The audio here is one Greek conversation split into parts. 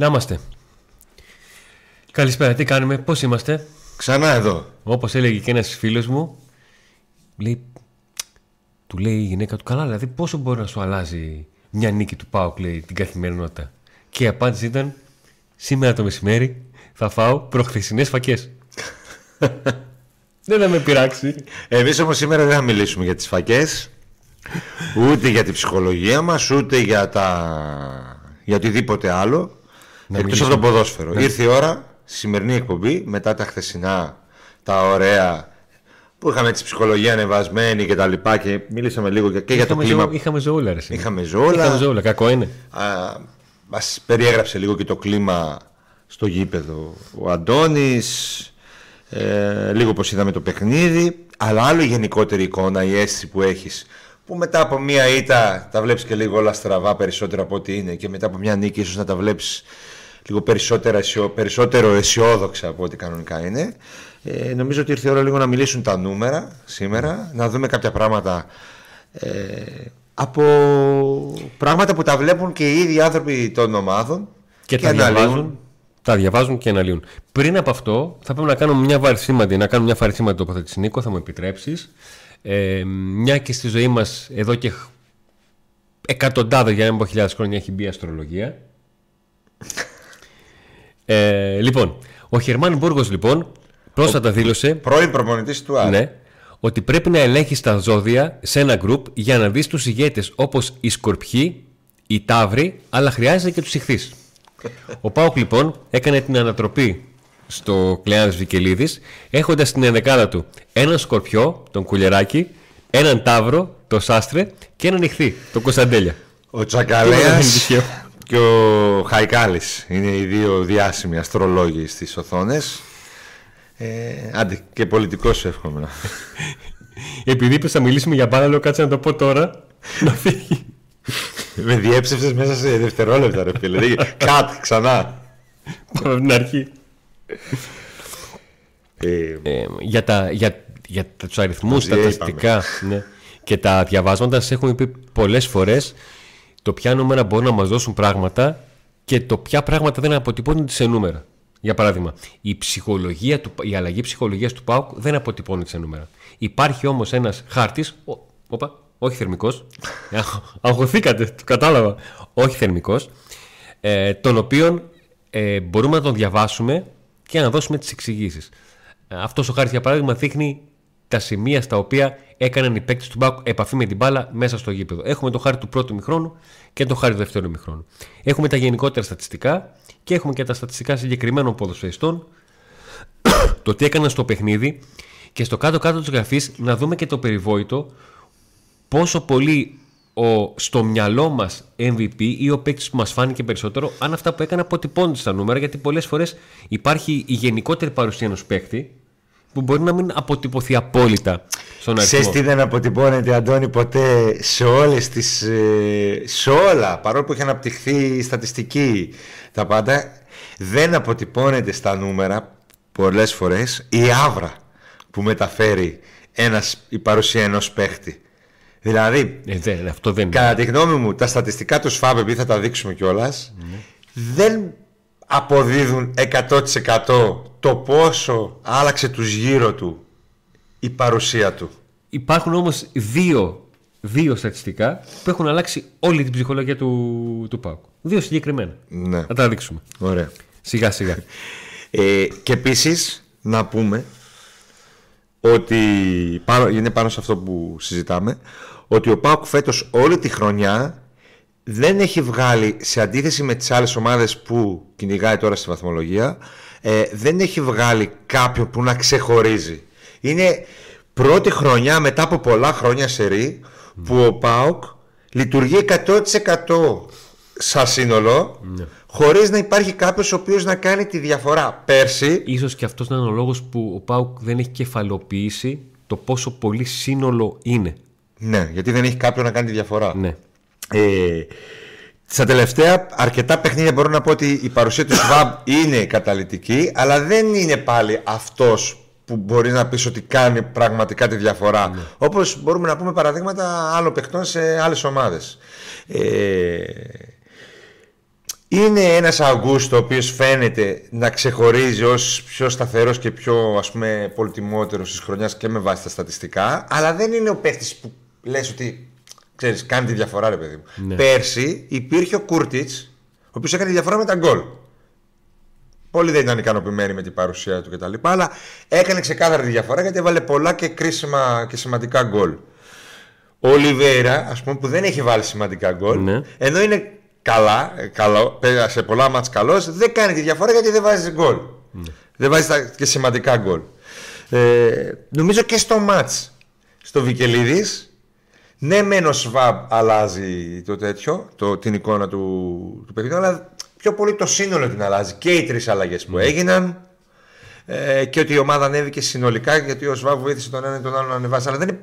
Να είμαστε. Καλησπέρα, τι κάνουμε, πώς είμαστε; Ξανά εδώ. Όπως έλεγε και ένας φίλος μου, λέει, του λέει η γυναίκα του, καλά, δηλαδή πόσο μπορεί να σου αλλάζει μια νίκη του Πάουκ, λέει, την καθημερινότητα. Και η απάντηση ήταν, σήμερα το μεσημέρι θα φάω προχθεσινές φακές. δεν θα με πειράξει. Εμείς όμως σήμερα δεν θα μιλήσουμε για τις φακές, ούτε για την ψυχολογία μας, ούτε για, τα... για οτιδήποτε άλλο. Εκτός από το ποδόσφαιρο. Ναι. Ήρθε η ώρα, σημερινή εκπομπή, μετά τα χθεσινά, τα ωραία που είχαμε τη ψυχολογία ανεβασμένη και τα λοιπά και μίλησαμε λίγο και, για το κλίμα. είχαμε ζωούλα, ρε. Είχαμε ζωούλα. Είχαμε ζωούλα, κακό είναι. Μας περιέγραψε λίγο και το κλίμα στο γήπεδο ο Αντώνης, ε, λίγο πως είδαμε το παιχνίδι, αλλά άλλο η γενικότερη εικόνα, η αίσθηση που έχεις, που μετά από μία ήττα τα βλέπεις και λίγο όλα στραβά περισσότερο από ό,τι είναι και μετά από μία νίκη ίσως να τα βλέπεις λίγο περισσότερο αισιόδοξα από ό,τι κανονικά είναι. Ε, νομίζω ότι ήρθε η ώρα λίγο να μιλήσουν τα νούμερα σήμερα, να δούμε κάποια πράγματα ε, από πράγματα που τα βλέπουν και οι ίδιοι άνθρωποι των ομάδων και, και τα διαβάζουν τα διαβάζουν και αναλύουν. Πριν από αυτό, θα πρέπει να κάνω μια βαρισίματη, να κάνω μια βαρισίματη τοποθέτηση, Νίκο, θα μου επιτρέψεις. Ε, μια και στη ζωή μας εδώ και εκατοντάδες για να μην πω χιλιάδες χρόνια έχει μπει η αστρολογία. Ε, λοιπόν, ο Χερμάν Μπούργος λοιπόν πρόσφατα δήλωσε. Πρώην προπονητής του Άρη. Ναι, ότι πρέπει να ελέγχεις τα ζώδια σε ένα γκρουπ για να δεις τους ηγέτες όπως οι Σκορπιοί, οι Ταύροι, αλλά χρειάζεται και τους ηχθείς. Ο Πάοκ λοιπόν έκανε την ανατροπή στο Κλεάνας Βικελίδης έχοντας στην ενδεκάδα του έναν σκορπιό, τον Κουλεράκη, έναν τάβρο, τον Σάστρε και έναν ηχθή, τον Κωνσταντέλια. Ο Τσακαλέας και ο Χαϊκάλης είναι οι δύο διάσημοι αστρολόγοι στις οθόνες. Ε, άντε και πολιτικός σου εύχομαι. Επειδή είπες να μιλήσουμε για μπάλα, λέω κάτσε να το πω τώρα να φύγει. Με διέψευσες μέσα σε δευτερόλεπτα, ρε φίλε. Δηλαδή, κατ, ξανά. Από την αρχή. Ε, ε, για, τα, για, για τους αριθμούς, τα στατιστικά ναι, και τα διαβάσματα σας έχουμε πει πολλές φορές το ποια νούμερα μπορούν να μας δώσουν πράγματα και το ποια πράγματα δεν αποτυπώνονται σε νούμερα. Για παράδειγμα, η, ψυχολογία του, η αλλαγή ψυχολογίας του ΠΑΟΚ δεν αποτυπώνεται σε νούμερα. Υπάρχει όμως ένας χάρτης, οπα, όχι θερμικός. Αγχωθήκατε, το κατάλαβα. Όχι θερμικός. Ε, τον οποίο ε, μπορούμε να τον διαβάσουμε και να δώσουμε τις εξηγήσεις. Ε, Αυτός ο χάρτης, για παράδειγμα, δείχνει τα σημεία στα οποία έκαναν οι παίκτες του Μπάκου επαφή με την μπάλα μέσα στο γήπεδο. Έχουμε το χάρτη του πρώτου μηχρόνου και το χάρτη του δεύτερου μηχρόνου. Έχουμε τα γενικότερα στατιστικά και έχουμε και τα στατιστικά συγκεκριμένων ποδοσφαιριστών. το τι έκαναν στο παιχνίδι και στο κάτω-κάτω της γραφής να δούμε και το περιβόητο πόσο πολύ ο, στο μυαλό μας MVP ή ο παίκτης που μας φάνηκε περισσότερο, αν αυτά που έκανε αποτυπώνονται στα νούμερα, γιατί πολλές φορές υπάρχει η γενικότερη παρουσία ενός παίκτη που μπορεί να μην αποτυπωθεί απόλυτα στον αριθμό. Ξέρεις τι δεν αποτυπώνεται Αντώνη ποτέ σε όλες τις ε, σε όλα παρόλο που έχει αναπτυχθεί η στατιστική τα πάντα δεν αποτυπώνεται στα νούμερα πολλές φορές η άβρα που μεταφέρει ένας, η παρουσία ενός παίχτη Δηλαδή, ε, δεν, αυτό δεν κατά τη γνώμη μου, τα στατιστικά του ΣΦΑΠ, επειδή θα τα δείξουμε κιόλας, ναι. δεν αποδίδουν 100% το πόσο άλλαξε τους γύρω του η παρουσία του. Υπάρχουν όμως δύο, δύο στατιστικά που έχουν αλλάξει όλη την ψυχολογία του, του ΠΑΟΚ. Δύο συγκεκριμένα. Ναι. Θα τα δείξουμε. Ωραία. Σιγά σιγά. Ε, και επίσης να πούμε ότι πάνω, είναι πάνω σε αυτό που συζητάμε ότι ο Πάουκ φέτος όλη τη χρονιά δεν έχει βγάλει σε αντίθεση με τις άλλες ομάδες που κυνηγάει τώρα στη βαθμολογία ε, δεν έχει βγάλει κάποιον που να ξεχωρίζει είναι πρώτη χρονιά μετά από πολλά χρόνια σε ρί που ο ΠΑΟΚ λειτουργεί 100% σαν σύνολο ναι. χωρίς να υπάρχει κάποιος ο οποίος να κάνει τη διαφορά πέρσι ίσως και αυτός να είναι ο λόγος που ο ΠΑΟΚ δεν έχει κεφαλοποιήσει το πόσο πολύ σύνολο είναι ναι, γιατί δεν έχει κάποιον να κάνει τη διαφορά. Ναι. Ε, στα τελευταία αρκετά παιχνίδια μπορώ να πω ότι η παρουσία του Σβάμπ είναι καταλητική, αλλά δεν είναι πάλι αυτός που μπορεί να πεις ότι κάνει πραγματικά τη διαφορά. Ναι. Όπως μπορούμε να πούμε παραδείγματα άλλων παιχτών σε άλλες ομάδες. Ε, είναι ένας Αυγούστο ο οποίος φαίνεται να ξεχωρίζει ως πιο σταθερός και πιο ας πούμε πολυτιμότερος της χρονιάς και με βάση τα στατιστικά αλλά δεν είναι ο παίχτης που λες ότι ξέρεις κάνει τη διαφορά ρε παιδί μου. Ναι. Πέρσι υπήρχε ο Κούρτιτς ο οποίος έκανε τη διαφορά με τα γκολ. Πολλοί δεν ήταν ικανοποιημένοι με την παρουσία του κτλ. Αλλά έκανε ξεκάθαρα τη διαφορά γιατί έβαλε πολλά και κρίσιμα και σημαντικά γκολ. Ο Ολιβέρα, ας πούμε, που δεν έχει βάλει σημαντικά γκολ, Ναι. ενώ είναι καλά, ε, καλό, πέρασε πολλά μάτς καλός, δεν κάνει τη διαφορά γιατί δεν βάζει γκολ. Δεν βάζει τα- και σημαντικά γκολ. Ε, νομίζω και στο μάτς, στο Βικελίδης, ναι μεν ο Σβάμπ αλλάζει το τέτοιο, το, την εικόνα του, του παιχνιδιού, αλλά πιο πολύ το σύνολο την αλλάζει. Και οι τρεις αλλαγές που έγιναν, ε, και ότι η ομάδα ανέβηκε συνολικά γιατί ο Σβάμπ βοήθησε τον ένα ή τον άλλο να ανεβάσει. Αλλά δεν είναι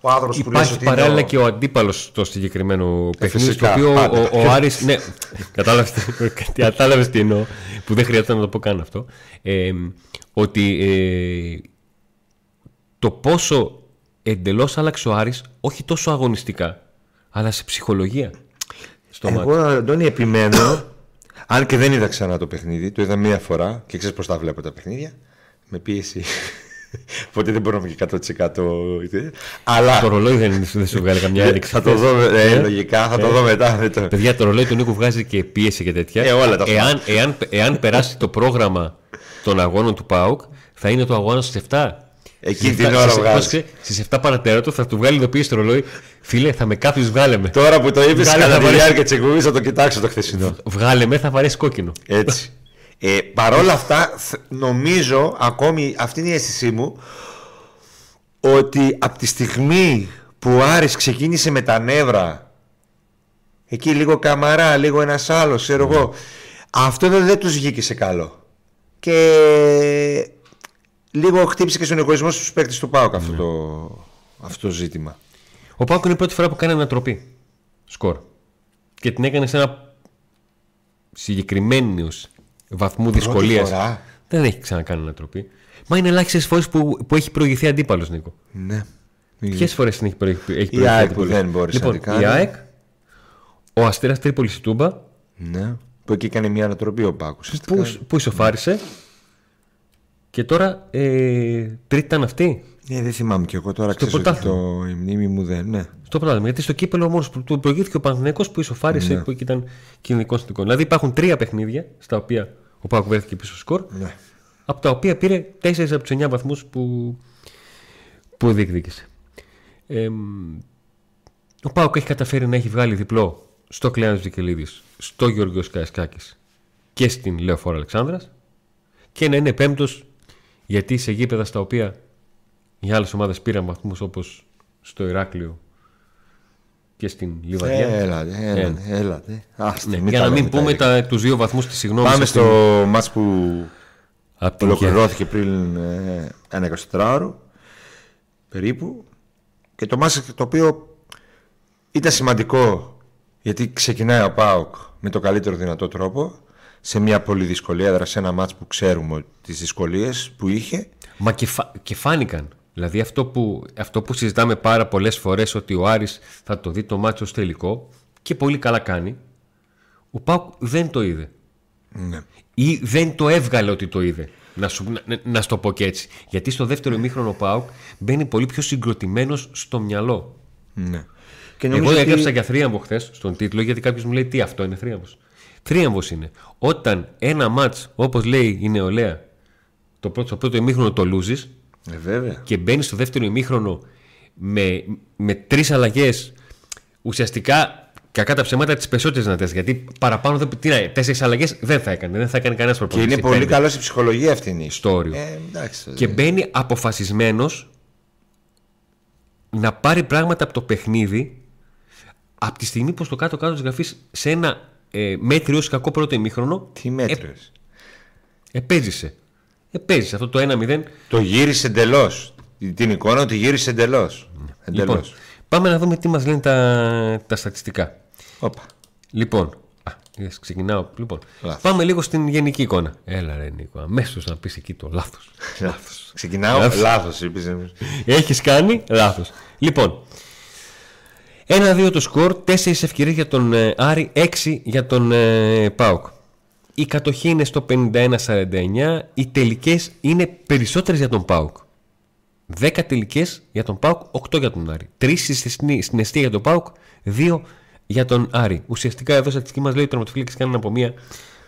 ο άνθρωπος που λες Υπάρχει ότι παράλληλα είναι ο... και ο αντίπαλος στο συγκεκριμένο παιχνίδι. Στο φυσικά, οποίο πάντα. ο, ο Άρης. Ναι, κατάλαβες κατάλαβες τι εννοώ. Που δεν χρειάζεται να το πω καν αυτό. Ε, ότι ε, το πόσο εντελώς άλλαξε ο Άρης, όχι τόσο αγωνιστικά, αλλά σε ψυχολογία. Στο μάτι. Εγώ, Αντώνη, επιμένω. αν και δεν είδα ξανά το παιχνίδι, το είδα μία φορά και ξέρεις πώς τα βλέπω τα παιχνίδια. Με πίεση. Οπότε δεν μπορώ να είμαι και 100%. Αλλά. Το ρολόι δεν, δεν σου βγάλει καμιά έδειξη. θα το δω, ε, λογικά, θα το δω μετά. δεν το- Παιδιά, το ρολόι του Νίκου βγάζει και πίεση και τέτοια. Ε, όλα τα εάν, εάν, εάν περάσει το πρόγραμμα των αγώνων του ΠΑΟΚ, θα είναι το αγώνα στι 7. Εκείνη την ώρα βγάζει. Στις 7 παρατέρατο θα του βγάλει ειδοποίηση το ρολόι. Φίλε, θα με κάψει, βγάλε με. Τώρα που το είπες, Βγάλε, κατά θα τη βαρέσει. διάρκεια της εκπομπής θα το κοιτάξω το χθεσινό. Βγάλε με, θα βαρέσει κόκκινο. Έτσι. Ε, Παρ' όλα αυτά, θ- νομίζω, ακόμη αυτή είναι η αίσθησή μου, ότι από τη στιγμή που ο Άρης ξεκίνησε με τα νεύρα, εκεί λίγο καμαρά, λίγο ένας άλλος, ξέρω εγώ, αυτό δεν, δεν τους βγήκε σε καλό. Και λίγο χτύπησε και στον εγωισμό στους παίκτες του ΠΑΟΚ αυτό, το, αυτό το ζήτημα. Ο Πάουκ είναι η πρώτη φορά που κάνει ανατροπή. Σκορ. Και την έκανε σε ένα συγκεκριμένου βαθμού δυσκολίας. φορά. Δεν έχει ξανακάνει ανατροπή. Μα είναι ελάχιστες φορές που, που έχει προηγηθεί αντίπαλος, Νίκο. Ναι. Ποιες φορές την έχει προηγηθεί, έχει Η προηγηθεί ΑΕΚ που αντίπαλος; δεν μπόρεσε να λοιπόν, την κάνει. Η ΑΕΚ, ο Αστέρας Τρίπολης η Τούμπα, ναι. Που εκεί έκανε μια ανατροπή ο Πάκος. που, που ισοφάρισε. Και τώρα ε, τρίτη ήταν αυτή. Ναι, δεν θυμάμαι κι εγώ τώρα. Ξέρεις ότι πρωτάθλημα. το, η μνήμη μου δεν. Ναι. Στο πρωτάθλημα. Γιατί στο κύπελο όμως που του προηγήθηκε ο Παναθηναίκος που ισοφάρισε, Ναι. που εκεί ήταν κοινωνικό συνθηκό. Δηλαδή υπάρχουν τρία παιχνίδια στα οποία ο Πάουκ βρέθηκε πίσω σκορ, ναι. από τα οποία πήρε 4 από τους 9 βαθμούς που, που διεκδίκησε. Ε, ο Πάουκ έχει καταφέρει να έχει βγάλει διπλό στο Κλέανο Βικελίδης, στο Γιώργο Καϊσκάκης και στην Λεωφόρο Αλεξάνδρας και να είναι πέμπτος γιατί σε γήπεδα στα οποία οι άλλες ομάδες πήραν βαθμούς όπως στο Ηράκλειο και στην Λιβαδιά. Έλατε, έλατε. έλατε. Άστε, Ναι, μην για τα να μην λέμε τα πούμε ίδια. τα, τους δύο βαθμούς της συγγνώμης Πάμε στην- στο μάτς που απ' την ολοκληρώθηκε πριν ε, ένα 24ωρο περίπου και το μάτς το οποίο ήταν σημαντικό γιατί ξεκινάει ο ΠΑΟΚ με το καλύτερο δυνατό τρόπο σε μια πολύ δυσκολία έδρα σε ένα μάτς που ξέρουμε τις δυσκολίες που είχε Μα και, φα- και φάνηκαν. Δηλαδή αυτό που, αυτό που συζητάμε πάρα πολλές φορές ότι ο Άρης θα το δει το μάτσο ως τελικό και πολύ καλά κάνει. Ο Πάουκ δεν το είδε. ναι. Ή δεν το έβγαλε ότι το είδε. Να, σου, να, να, να σου το πω και έτσι. Γιατί στο δεύτερο ημίχρονο ο Πάουκ μπαίνει πολύ πιο συγκροτημένος στο μυαλό. Ναι. Και Εγώ νομίζω έγραψα ότι... για θρίαμβο χθες στον τίτλο γιατί κάποιος μου λέει τι αυτό είναι θρίαμβος. Θρίαμβος είναι όταν ένα ματ, όπως λέει η νεολαία, το πρώτο, στο πρώτο ημίχρονο το λούζεις Ε, βέβαια. και μπαίνεις στο δεύτερο ημίχρονο με, με τρεις αλλαγές. Ουσιαστικά κακά τα ψέματα τις περισσότερες δυνατές. Γιατί παραπάνω δεν. Τι να τέσσερις αλλαγές δεν θα έκανε. Δεν θα έκανε κανένας Και προπονητή. είναι πολύ καλός στη ψυχολογία αυτή είναι. στο όριο. Ε, εντάξει. Και μπαίνει αποφασισμένος να πάρει πράγματα από το παιχνίδι από τη στιγμή που στο κάτω-κάτω της γραφής σε ένα ε, μέτριο ή κακό πρώτο ημίχρονο. Τι μέτρες. Ε, επέζησε. Επέζησε αυτό το 1-0. Το γύρισε εντελώς. Την εικόνα τη γύρισε εντελώς. Εντελώς. Λοιπόν, πάμε να δούμε τι μας λένε τα, τα στατιστικά. Όπα. Λοιπόν, α, είδες, ξεκινάω. Λοιπόν, Λάθος. πάμε λίγο στην γενική εικόνα. Έλα, ρε Νίκο, αμέσως να πεις εκεί το λάθος. Λάθος. Ξεκινάω. Λάθος. Λάθος. Είπες. Έχεις κάνει λάθος. Λοιπόν, 1-2 το σκορ, 4 ευκαιρίες για τον ε, Άρη, 6 για τον ε, Πάουκ. η κατοχή είναι στο 51-49, οι τελικές είναι περισσότερες για τον ΠΑΟΚ. 10 τελικές για τον ΠΑΟΚ, 8 για τον Άρη. 3 στην αιστεία για τον ΠΑΟΚ, 2 για τον Άρη. Ουσιαστικά εδώ στατιστική μας λέει ότι οι τερματοφύλακες κάνουν από μία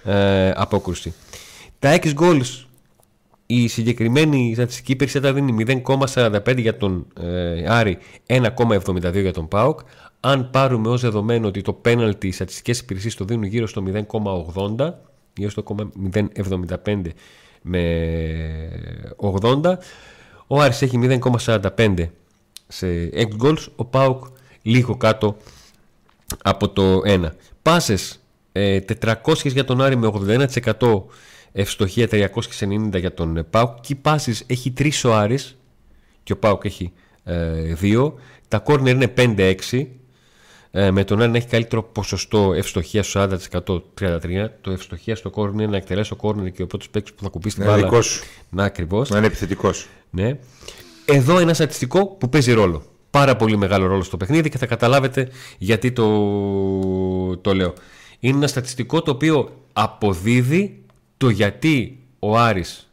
ε, απόκρουση. Τα X goals η συγκεκριμένη στατιστική υπηρεσία τα δίνει 0,45 για τον ε, Άρη, 1,72 για τον ΠΑΟΚ. Αν πάρουμε ως δεδομένο ότι το πέναλτι οι στατιστικές υπηρεσίες το δίνουν γύρω στο 0,80, γύρω στο 0,75 με 80, ο Άρης έχει 0,45 σε X goals, ο ΠΑΟΚ λίγο κάτω από το 1. Πάσες, 400 ε, για τον Άρη με 81% ευστοχία 390 για τον Πάουκ. Και πάσει έχει 3 ο Άρης και ο Πάουκ έχει 2. Ε, Τα κόρνερ είναι 5-6. Ε, με τον Άρη να έχει καλύτερο ποσοστό ευστοχίας στο 40% 33. Το ευστοχία στο κόρνερ είναι να εκτελέσει ο κόρνερ και ο πρώτος παίκτης που θα κουμπίσει την μπάλα. Να ακριβώς. Να είναι επιθετικός. Ναι. Εδώ ένα στατιστικό που παίζει ρόλο. Πάρα πολύ μεγάλο ρόλο στο παιχνίδι και θα καταλάβετε γιατί το, το λέω. Είναι ένα στατιστικό το οποίο αποδίδει το γιατί ο Άρης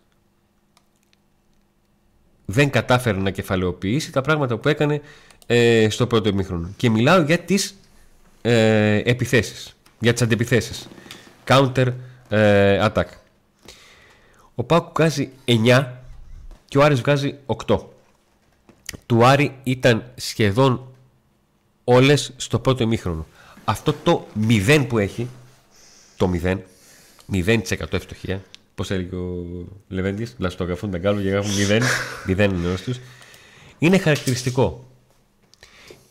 δεν κατάφερε να κεφαλαιοποιήσει τα πράγματα που έκανε ε, στο πρώτο ημίχρονο. Και μιλάω για τις ε, επιθέσεις, για τις αντιπιθέσεις. Counter ε, attack. Ο Πάκου βγάζει 9 και ο Άρης βγάζει 8. Του Άρη ήταν σχεδόν όλες στο πρώτο ημίχρονο. Αυτό το 0 που έχει, το 0, 0% ευστοχία. Πώς έλεγε ο Λεβέντης, λαστογραφούν τα γκάλου και γράφουν 0. 0 είναι τους. Είναι χαρακτηριστικό.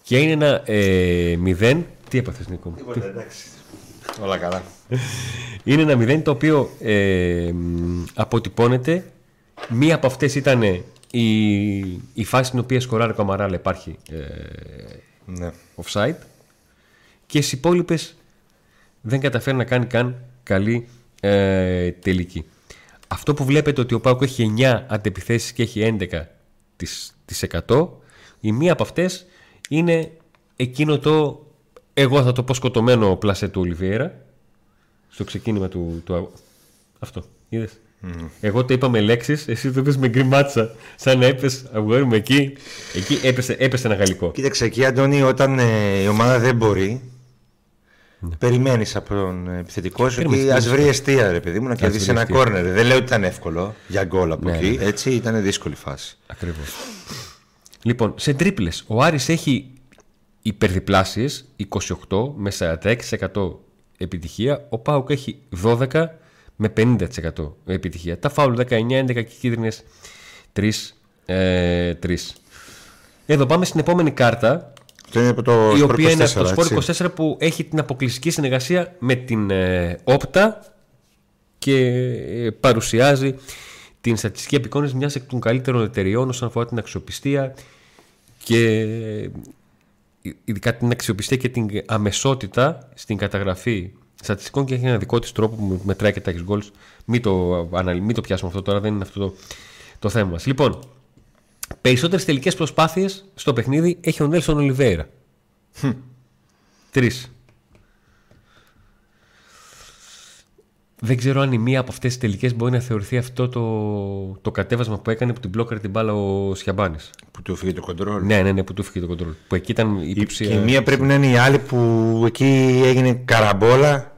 Και είναι ένα ε, 0. Τι έπαθες, Νίκο. Τίποτα, εντάξει. Όλα καλά. είναι ένα 0 το οποίο ε, αποτυπώνεται. Μία από αυτές ήταν η, η φάση στην οποία σκοράρει ο Καμαράλ υπάρχει ε, ναι. offside. Και στις υπόλοιπες δεν καταφέρει να κάνει καν καλή ε, τελική. Αυτό που βλέπετε ότι ο Πάουκ έχει 9 αντεπιθέσεις και έχει 11 της, 100, η μία από αυτές είναι εκείνο το εγώ θα το πω σκοτωμένο πλασέ του Ολιβιέρα στο ξεκίνημα του, του αυτό, είδες Εγώ το είπα με λέξεις, εσύ το είπες με γκριμάτσα. Σαν να έπεσε, αγόρι μου εκεί. Εκεί έπεσε, έπεσε ένα γαλλικό. Κοίταξε εκεί, Αντώνη, όταν ε, η ομάδα δεν μπορεί, ναι. Περιμένεις από τον επιθετικό σου ότι ας βρει αιστεία, ρε παιδί μου, να κερδίσει ένα κόρνερ. Δεν λέω ότι ήταν εύκολο για γκολ από ναι, εκεί. Ναι. Έτσι ήταν δύσκολη φάση. Ακριβώς. Λοιπόν, σε τρίπλες, ο Άρης έχει υπερδιπλάσεις 28 με 46% επιτυχία. Ο Πάουκ έχει 12 με 50% επιτυχία. Τα φάουλ 19, 11 και κίτρινες 3. Ε, 3. Εδώ πάμε στην επόμενη κάρτα είναι το η οποία είναι από το Sport 24 που έχει την αποκλειστική συνεργασία με την ε, Όπτα και ε, παρουσιάζει την στατιστική επικόνηση μιας εκ των καλύτερων εταιριών όσον αφορά την αξιοπιστία και ε, ειδικά την αξιοπιστία και την αμεσότητα στην καταγραφή στατιστικών και έχει ένα δικό της τρόπο που μετράει και τα goals. Μην το, μην το πιάσουμε αυτό τώρα, δεν είναι αυτό το, το θέμα μας. Λοιπόν, Περισσότερες τελικές προσπάθειες στο παιχνίδι έχει ο Νέλσον Ολιβέηρα. Τρεις. Δεν ξέρω αν η μία από αυτές τις τελικές μπορεί να θεωρηθεί αυτό το, το κατέβασμα που έκανε που την μπλόκαρε την μπάλα ο Σιαμπάνης. Που του έφυγε το κοντρόλ. Ναι, ναι, ναι, που του έφυγε το κοντρόλ. Που εκεί ήταν η υποψία. Και η μία πρέπει να είναι η άλλη που εκεί έγινε καραμπόλα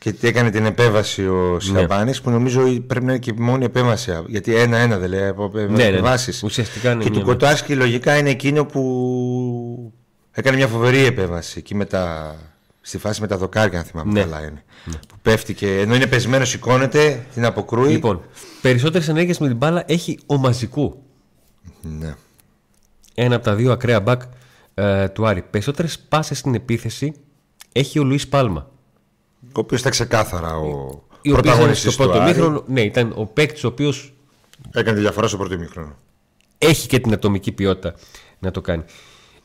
και έκανε την επέβαση ο Σιαμπάνης, ναι. που νομίζω πρέπει να είναι και η μόνη επέμβαση. Γιατί ένα-ένα δεν λέει από ναι, ναι, επεμβάσεις. Ναι, Ουσιαστικά Και του Κοτάσκι λογικά είναι εκείνο που έκανε μια φοβερή επέμβαση εκεί με τα... στη φάση με τα δοκάρια, αν θυμάμαι ναι. καλά είναι. Ναι. Που πέφτει και ενώ είναι πεσμένος, σηκώνεται, την αποκρούει. Λοιπόν, περισσότερες ενέργειες με την μπάλα έχει ο Μαζικού. Ναι. Ένα από τα δύο ακραία μπακ ε, του Άρη. Περισσότερες πάσες στην επίθεση έχει ο Λουίς Πάλμα. Ο οποίος ήταν ξεκάθαρα ο πρωταγωνιστής στο πρώτο μήχρονο. Ναι, ήταν ο παίκτης ο οποίος. Έκανε τη διαφορά στο πρώτο μήχρονο. Έχει και την ατομική ποιότητα να το κάνει.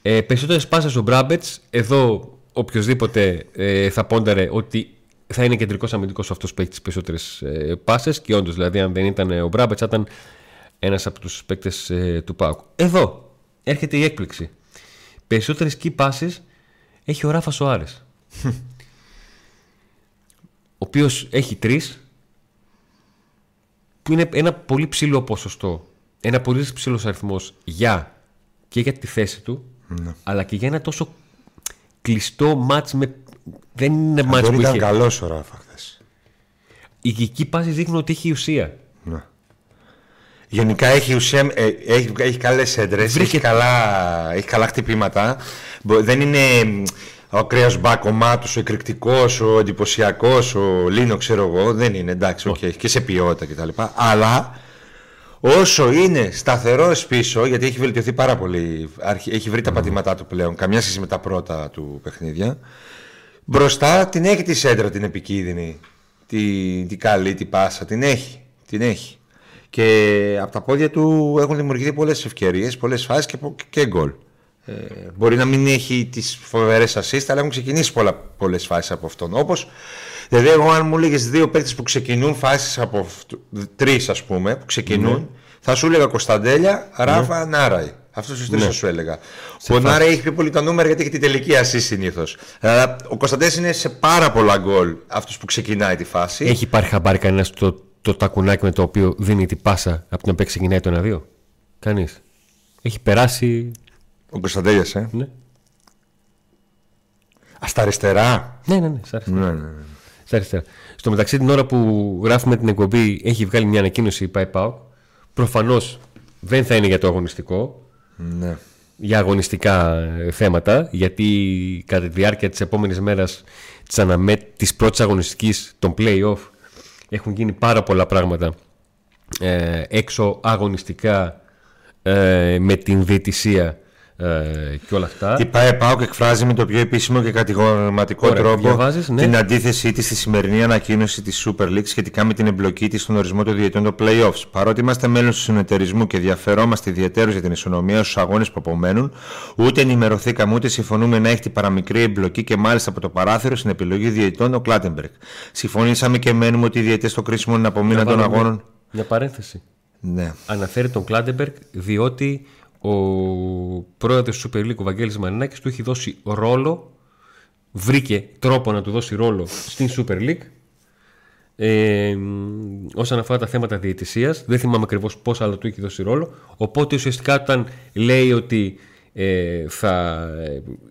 Ε, Περισσότερες πάσες ο Μπράμπετς. Εδώ οποιοδήποτε ε, θα πόνταρε ότι θα είναι κεντρικός αμυντικός αυτός που έχει τις περισσότερες ε, πάσες. Και όντως, δηλαδή, αν δεν ήταν ο Μπράμπετς, θα ήταν ένας από τους παίκτες ε, του Πάουκ. Εδώ έρχεται η έκπληξη. Περισσότερες key passes έχει ο Ράφα Σοάρε. οποίος έχει τρεις, που είναι ένα πολύ ψηλό ποσοστό, ένα πολύ ψηλός αριθμός για και για τη θέση του, Ναι. αλλά και για ένα τόσο κλειστό μάτς με. Δεν είναι μάτς Δεν που ήταν είχε. καλός ο Ράφα χθες. Οι key passes δείχνουν ότι έχει ουσία. Ναι. Γενικά έχει ουσία, ε, έχει, έχει καλές σέντρες, Βρήκε- έχει, καλά, έχει καλά χτυπήματα. Μπο- Δεν είναι μ, ο ακραίος μπακ, ο μάτος, ο εκρηκτικός, ο εντυπωσιακός, ο Λίνο, ξέρω εγώ. Δεν είναι, εντάξει, οκ, και σε ποιότητα κτλ. Αλλά όσο είναι σταθερός πίσω, γιατί έχει βελτιωθεί πάρα πολύ, αρχι- έχει βρει τα πατήματά του πλέον, καμιά σχέση με τα πρώτα του παιχνίδια, μπροστά την έχει τη σέντρα την επικίνδυνη, τη, τη καλή, την πάσα, την έχει, την έχει. Και από τα πόδια του έχουν δημιουργηθεί πολλές ευκαιρίες, πολλές φάσεις και, πο- και γκολ. Ε, μπορεί να μην έχει τις φοβερές assist, αλλά έχουν ξεκινήσει πολλά, πολλές φάσεις από αυτόν. Όπως, δηλαδή εγώ αν μου έλεγες δύο παίκτες που ξεκινούν φάσεις από αυτού- τρεις ας πούμε, που ξεκινούν, θα σου έλεγα Κωνσταντέλια, Ράφα, Νάραη. Αυτός του τρεις θα σου έλεγα. ο Νάραη έχει πιο πολύ τα νούμερα γιατί έχει την τελική assist συνήθως. Αλλά ο Κωνσταντέλια είναι σε πάρα πολλά γκολ αυτός που ξεκινάει τη φάση. Έχει πάρει χαμπάρι κανένας το, το τακουνάκι με το οποίο δίνει την πάσα από την οποία ξεκινάει το 1-2. Κανείς. Έχει περάσει. Ο Κωνσταντέλιας, ε. Ναι, Α, στα αριστερά. ναι, ναι. ναι, σ' άρεσε. Ναι, ναι, ναι. Σ' αριστερά. Στο μεταξύ, την ώρα που γράφουμε την εκπομπή, έχει βγάλει μια ανακοίνωση η Πάει Πάω. Προφανώς δεν θα είναι για το αγωνιστικό, ναι. για αγωνιστικά ε, θέματα, γιατί κατά τη διάρκεια της επόμενης μέρας της, αναμέ... της πρώτης αγωνιστικής των play-off έχουν γίνει πάρα πολλά πράγματα ε, έξω αγωνιστικά ε, με την διαιτησία ε, και όλα αυτά. Η ΠΑΕ ΠΑΟΚ εκφράζει με το πιο επίσημο και κατηγορηματικό Ωραία, τρόπο διαβάζεις, ναι. την αντίθεσή της στη σημερινή ανακοίνωση της Super League σχετικά με την εμπλοκή της στον ορισμό των διαιτών των playoffs. Παρότι είμαστε μέλος του συνεταιρισμού και ενδιαφερόμαστε ιδιαίτερως για την ισονομία στους αγώνες που απομένουν, ούτε ενημερωθήκαμε ούτε συμφωνούμε να έχει την παραμικρή εμπλοκή και μάλιστα από το παράθυρο στην επιλογή διαιτών ο Κλάτεμπεργκ. Συμφωνήσαμε και μένουμε ότι οι διαιτές στο κρίσιμο είναι απομείναν των Να βάλω αγώνων. Μια παρένθεση. Ναι. Αναφέρει τον Κλάντεμπεργκ διότι ο πρόεδρος του Super League, ο Βαγγέλης Μαρινάκης, του έχει δώσει ρόλο, βρήκε τρόπο να του δώσει ρόλο στην Super League ε, μ, όσον αφορά τα θέματα διαιτησίας. Δεν θυμάμαι ακριβώς πώς αλλά του έχει δώσει ρόλο. Οπότε ουσιαστικά όταν λέει ότι ε, θα,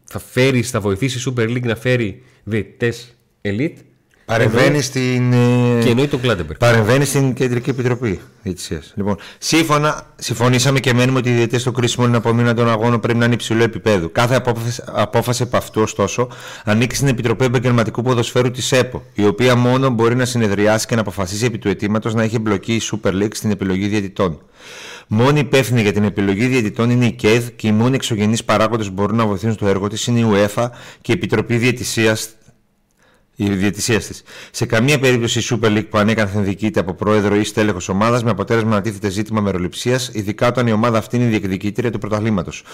θα φέρει, θα βοηθήσει η Super League να φέρει διαιτητές elite Παρεμβαίνει στην. ε, και εννοεί τον Κλάντεμπεργκ. Παρεμβαίνει στην Κεντρική Επιτροπή Διετησία. Λοιπόν, σύμφωνα, συμφωνήσαμε και μένουμε ότι οι διαιτητές στο κρίσιμο είναι απομείνα των αγώνων πρέπει να είναι υψηλού επίπεδου. Κάθε απόφαση, απόφαση από αυτού, ωστόσο, ανήκει στην Επιτροπή Επαγγελματικού Ποδοσφαίρου της ΕΠΟ, η οποία μόνο μπορεί να συνεδριάσει και να αποφασίσει επί του αιτήματος να έχει εμπλοκή η Super League στην επιλογή διαιτητών. Μόνη υπεύθυνη για την επιλογή διαιτητών είναι η ΚΕΔ και οι μόνοι εξωγενείς παράγοντες που μπορούν να βοηθήσουν στο έργο της είναι η UEFA και η Επιτροπή Διαιτησίας η διαιτησία της. Σε καμία περίπτωση η Super League που ανέκαθεν διοικείται από πρόεδρο ή στέλεχος ομάδας με αποτέλεσμα να τίθεται ζήτημα μεροληψίας, ειδικά όταν η ομάδα αυτή είναι η διεκδικήτρια του πρωταθλήματος.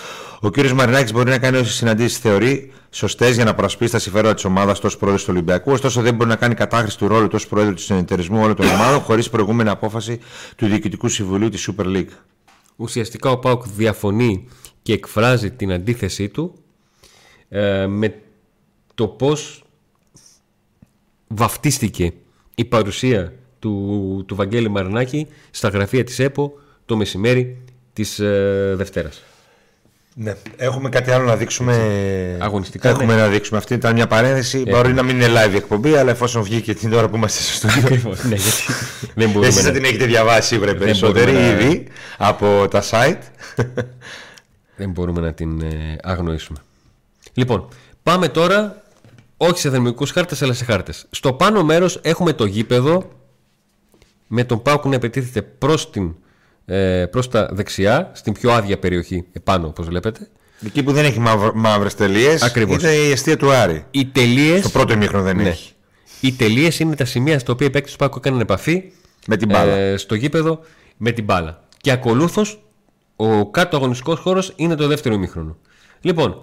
Ο κ. Μαρινάκης μπορεί να κάνει όσες συναντήσεις θεωρεί σωστές για να προασπίσει τα συμφέροντα της ομάδας ω πρόεδρος του Ολυμπιακού, ωστόσο δεν μπορεί να κάνει κατάχρηση του ρόλου του ω πρόεδρο του συνεταιρισμού όλων των ομάδων χωρίς προηγούμενη απόφαση του Διοικητικού Συμβουλίου της Super League. ουσιαστικά ο Πάουκ διαφωνεί και εκφράζει την αντίθεσή του ε, με το πώς βαφτίστηκε η παρουσία του, του Βαγγέλη Μαρινάκη στα γραφεία της ΕΠΟ το μεσημέρι της ε, Δευτέρας. Ναι. Έχουμε κάτι άλλο να δείξουμε; Αγωνιστικά, Έχουμε ναι. να δείξουμε. Αυτή ήταν μια παρένθεση. Μπορεί να μην είναι live η εκπομπή, αλλά εφόσον βγήκε την ώρα που είμαστε στο στούντιο. Ακριβώς, ναι, γιατί δεν μπορούμε Εσείς να... δεν την έχετε διαβάσει σίγουρα οι περισσότεροι μπορούμε να- ήδη από τα site. δεν μπορούμε να την ε, αγνοήσουμε. Λοιπόν, πάμε τώρα όχι σε θερμικούς χάρτες, αλλά σε χάρτες. Στο πάνω μέρος έχουμε το γήπεδο με τον Πάουκ να επιτίθεται προς ε, προς τα δεξιά, στην πιο άδεια περιοχή επάνω, όπως βλέπετε. Εκεί που δεν έχει μαύρες τελείες. Ακριβώς. Είναι η αιστεία του Άρη. Οι τελείε. Το πρώτο ημίχρονο δεν Ναι. έχει. Οι τελείες είναι τα σημεία στα οποία οι παίκτες του Πάουκ έκαναν επαφή Με την μπάλα. ε, στο γήπεδο με την μπάλα. Και ακολούθως ο κάτω αγωνιστικός χώρος είναι το δεύτερο ημίχρονο. Λοιπόν,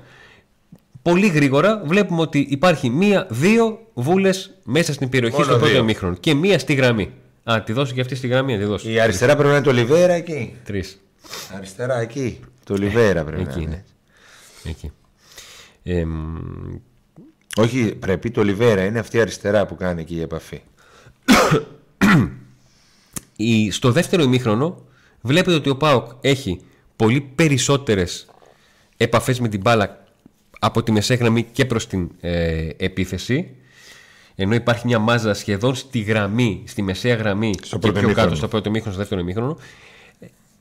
πολύ γρήγορα βλέπουμε ότι υπάρχει μία-δύο βούλες μέσα στην περιοχή Μόνο στο πρώτο δύο. ημίχρονο και μία στη γραμμή. Α, τη δώσω και αυτή στη γραμμή, να τη δώσω. Η αριστερά πρέπει να είναι το Λιβέρα εκεί. Τρεις. Αριστερά εκεί. Το Λιβέρα πρέπει Εκεί να είναι. είναι. Εκεί. Ε, μ, Όχι, πρέπει το Λιβέρα, είναι αυτή η αριστερά που κάνει εκεί η επαφή. Η, στο δεύτερο ημίχρονο βλέπετε ότι ο Πάοκ έχει πολύ περισσότερες επαφές με την μπάλα από τη μεσαία γραμμή και προς την ε, επίθεση ενώ υπάρχει μια μάζα σχεδόν στη γραμμή, στη μεσαία γραμμή Στο και πρώτο πιο κάτω ημίχρονο. στο πρώτο ημίχρονο, στο δεύτερο ημίχρονο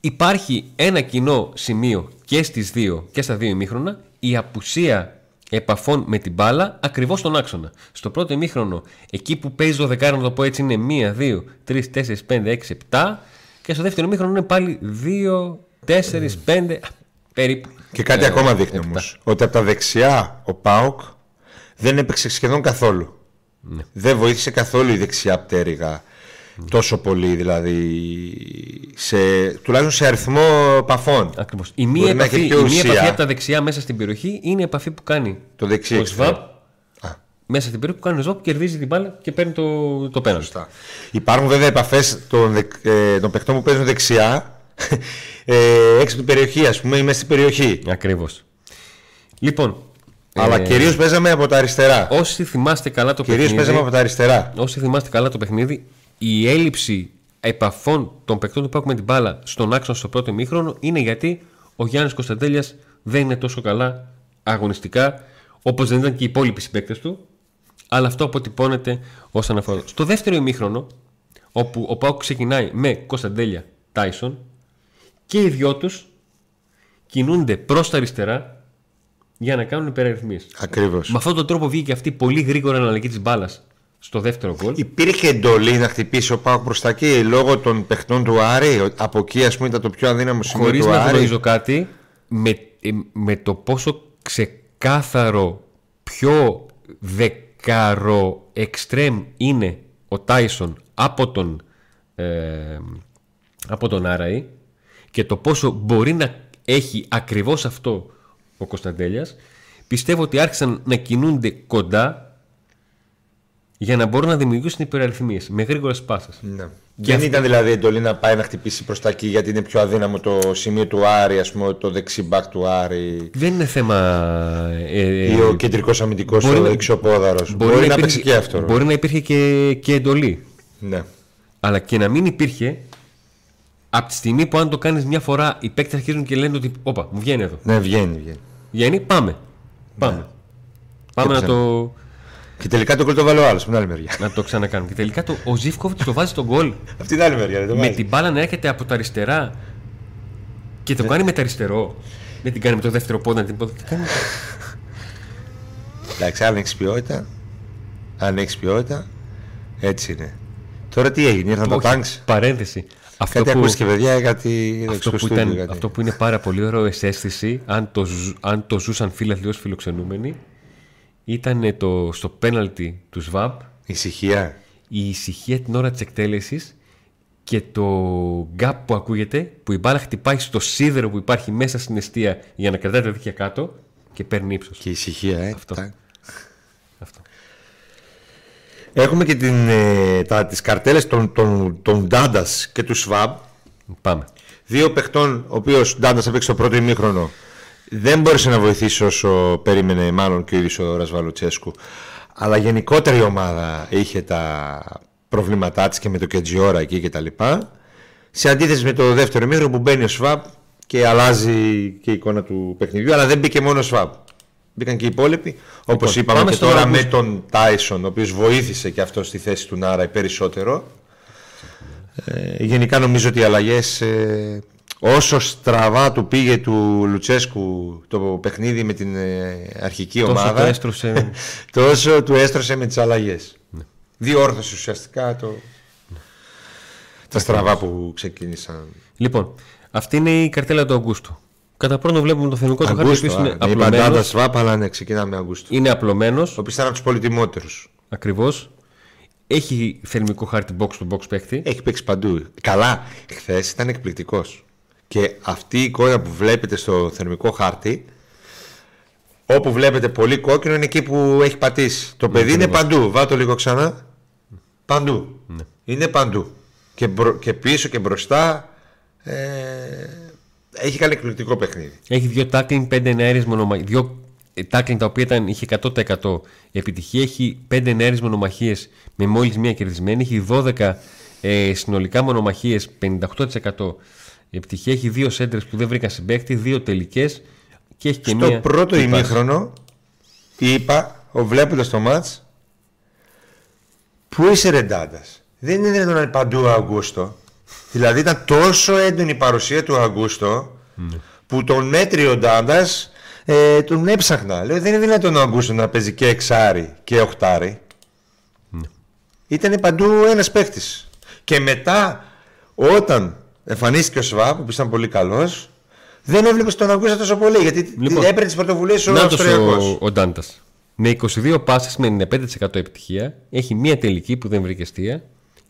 υπάρχει ένα κοινό σημείο και στις δύο και στα δύο ημίχρονα η απουσία επαφών με την μπάλα ακριβώς στον άξονα. Στο πρώτο ημίχρονο, εκεί που παίζει το δεκάρο, να το πω έτσι, είναι 1, 2, 3, 4, 5, 6, 7 και στο δεύτερο ημίχρονο είναι πάλι 2, 4, 5, περίπου. Και κάτι Ε, ακόμα δείχνει επτά. όμως. Ότι από τα δεξιά ο Πάοκ δεν έπαιξε σχεδόν καθόλου. Ναι. Δεν βοήθησε καθόλου η δεξιά πτέρυγα τόσο πολύ, δηλαδή σε, τουλάχιστον σε αριθμό επαφών. Ακριβώς. Η μία, Μπορεί να επαφή, έχει η πιο μία ουσία. επαφή από τα δεξιά μέσα στην περιοχή είναι η επαφή που κάνει Το δεξί ο εξτρέμ. ΣΒΑΠ μέσα στην περιοχή που κάνει ο ΣΒΑΠ, κερδίζει την μπάλα και παίρνει το, το πέναλτι. Σωστά. Υπάρχουν βέβαια επαφές των, δεκ, ε, των παιχτών που παίζουν δεξιά ε, έξω από την περιοχή, ας πούμε, ή μέσα στην περιοχή. Ακριβώς. Λοιπόν, Αλλά ε, κυρίως παίζαμε από τα αριστερά. όσοι θυμάστε καλά το Κυρίως παιχνίδι, παίζαμε από τα αριστερά. όσοι θυμάστε καλά το παιχνίδι, η έλλειψη επαφών των παικτών του Πάκου με την μπάλα στον άξονα στο πρώτο ημίχρονο είναι γιατί ο Γιάννης Κωνσταντέλιας δεν είναι τόσο καλά αγωνιστικά όπως δεν ήταν και οι υπόλοιποι συμπαίκτες του αλλά αυτό αποτυπώνεται όσον αφορά. Στο δεύτερο ημίχρονο όπου ο Πάουκ ξεκινάει με Κωνσταντέλια Τάισον και οι δυο τους κινούνται προς τα αριστερά για να κάνουν υπεραριθμίες. Ακριβώς. Με αυτόν τον τρόπο βγήκε αυτή πολύ γρήγορα αναλλαγή της μπάλας στο δεύτερο γκολ. Υπήρχε εντολή να χτυπήσει ο Πάοκ προ τα εκεί λόγω των παιχτών του Άρη; Από εκεί, ας πούμε, ήταν το πιο αδύναμο σημείο Χωρίς του να Άρη; γνωρίζω κάτι, με, ε, με το πόσο ξεκάθαρο, πιο δεκάρο εξτρέμ είναι ο Τάισον από τον, ε, από τον Άραη και το πόσο μπορεί να έχει ακριβώς αυτό ο Κωνσταντέλιας, πιστεύω ότι άρχισαν να κινούνται κοντά για να μπορούν να δημιουργήσουν υπεραριθμίες με γρήγορες πάσες. Ναι. Και Δεν αυτή- ήταν δηλαδή εντολή να πάει να χτυπήσει προς τα εκεί γιατί είναι πιο αδύναμο το σημείο του Άρη, ας πούμε, το δεξί μπακ του Άρη. Δεν είναι θέμα... ε, ε, Ή ο κεντρικός αμυντικός, μπορεί ο να- δεξιοπόδαρο. Μπορεί, να, υπήρχε- παίξει και αυτό. ρε. Μπορεί να υπήρχε και, και εντολή. Ναι. Αλλά και να μην υπήρχε, από τη στιγμή που αν το κάνεις μια φορά, οι παίκτες αρχίζουν και λένε ότι. Όπα, μου βγαίνει εδώ. ναι, βγαίνει, βγαίνει. Βγαίνει, πάμε. Πάμε. Πάμε να ψάχνει. το, Και τελικά το γκολ το βάλε ο άλλος, από την άλλη μεριά. να το ξανακάνουμε. Και τελικά το, ο Ζήφκοβιτς το βάζει τον γκολ Αυτή την άλλη μεριά, δεν το με βάζει. την μπάλα να έρχεται από τα αριστερά και το κάνει με τα αριστερό. Δεν την κάνει με το δεύτερο πόδι, να την πόδι. Την κάνει με το- Εντάξει, αν έχεις ποιότητα, αν έχεις ποιότητα, έτσι είναι. Τώρα τι έγινε, ήρθαν τα Όχι, τάγκς. Παρένθεση. Αυτό Κάτι που, ακούστηκε, παιδιά, κάτι αυτό, που στούντιο, ήταν, κάτι. αυτό που είναι πάρα πολύ ωραίο αισθέστηση, αν το, ζου- αν το ζούσαν φίλαθλοι ως φιλοξενούμενοι, ήταν το, στο πέναλτι του ΣΒΑΠ Ησυχία. η ησυχία την ώρα της εκτέλεσης και το γκάπ που ακούγεται, που η μπάλα χτυπάει στο σίδερο που υπάρχει μέσα στην αιστεία για να κρατάει τα δίχτυα κάτω και παίρνει ύψος. Και ησυχία, ε. Αυτό. Τα- Αυτό. Έχουμε και την, ε, τα, τις καρτέλες των, των, των Ντάντας και του Σβάμπ. Πάμε. Δύο παιχτών, ο οποίος Ντάντας έπαιξε το πρώτο ημίχρονο. Δεν μπόρεσε να βοηθήσει όσο περίμενε μάλλον και ο ίδιος ο Ρασβαλουτσέσκου. Αλλά γενικότερα η ομάδα είχε τα προβλήματά της και με το Κεντζιόρα εκεί και τα λοιπά. Σε αντίθεση με το δεύτερο ημίχρονο που μπαίνει ο Σβάμπ και αλλάζει και η εικόνα του παιχνιδιού. Αλλά δεν μπήκε μόνο ο Σβάμπ. Μπήκαν και οι υπόλοιποι. Όπως Λοιπόν, είπαμε πάμε και στον τώρα Αυγούστο. με τον Τάισον, ο οποίος βοήθησε και αυτός στη θέση του Νάρα περισσότερο. Ε, γενικά νομίζω ότι οι αλλαγές. Ε, όσο στραβά του πήγε του Λουτσέσκου το παιχνίδι με την ε, αρχική Τόσο ομάδα, το έστρωσε. τόσο του έστρωσε με τις αλλαγές. Διόρθωσε ουσιαστικά το... τα στραβά που ξεκίνησαν. λοιπόν, αυτή είναι η καρτέλα του Αυγούστου. Κατά πρώτον βλέπουμε το θεμικό του χάρτη, ο Αγκούστο, οποίος είναι α, είπα Ντάντα απλωμένος. Σβάπ, αλλά ναι, ξεκινάμε Αγκούστο. Είναι απλωμένος, Ο οποίο ήταν από του πολυτιμότερου. ακριβώς. Έχει θερμικό χάρτη box to box παίχτη. Έχει παίξει παντού. Καλά, χθες ήταν εκπληκτικός. Και αυτή η εικόνα που βλέπετε στο θερμικό χάρτη, όπου βλέπετε πολύ κόκκινο, είναι εκεί που έχει πατήσει. Το παιδί είναι παντού. Βάλ' το λίγο ξανά. Παντού. Είναι παντού. Και, μπρο- και πίσω και μπροστά. Ε, έχει κάνει εκπληκτικό παιχνίδι. Έχει δύο tackling, πέντε ενέργειες μονομαχίες. Δύο τάκλιν τα οποία ήταν, είχε 100% επιτυχία. Έχει 5 νέε μονομαχίες με μόλις μία κερδισμένη. Έχει 12 ε, συνολικά μονομαχίες, 58% επιτυχία. Έχει δύο σέντρες που δεν βρήκαν συμπέκτη, δύο τελικές και έχει και Στο μία. πρώτο κυπάς. ημίχρονο είπα, βλέποντας το μάτς, πού είσαι ρεντάντας. Δεν είναι δυνατόν να είναι παντού ο Αγκούστο. Δηλαδή ήταν τόσο έντονη η παρουσία του Αγκούστο που τον μέτρη ο Ντάντα ε, τον έψαχνα. Λέω δεν είναι δυνατόν ο Αγκούστο να παίζει και εξάρι και οχτάρι. Ήταν παντού ένας παίχτη. Και μετά, όταν εμφανίστηκε ο Σβάπ, που ήταν πολύ καλός, δεν έβλεπε τον Αγκούστο τόσο πολύ. Γιατί Λοιπόν, έπαιρνε τις πρωτοβουλίες ο Νάτος Αυστριακός. ο, ο Ντάντας. Με 22 πάσει με 95% επιτυχία. Έχει μία τελική που δεν βρήκε αστεία.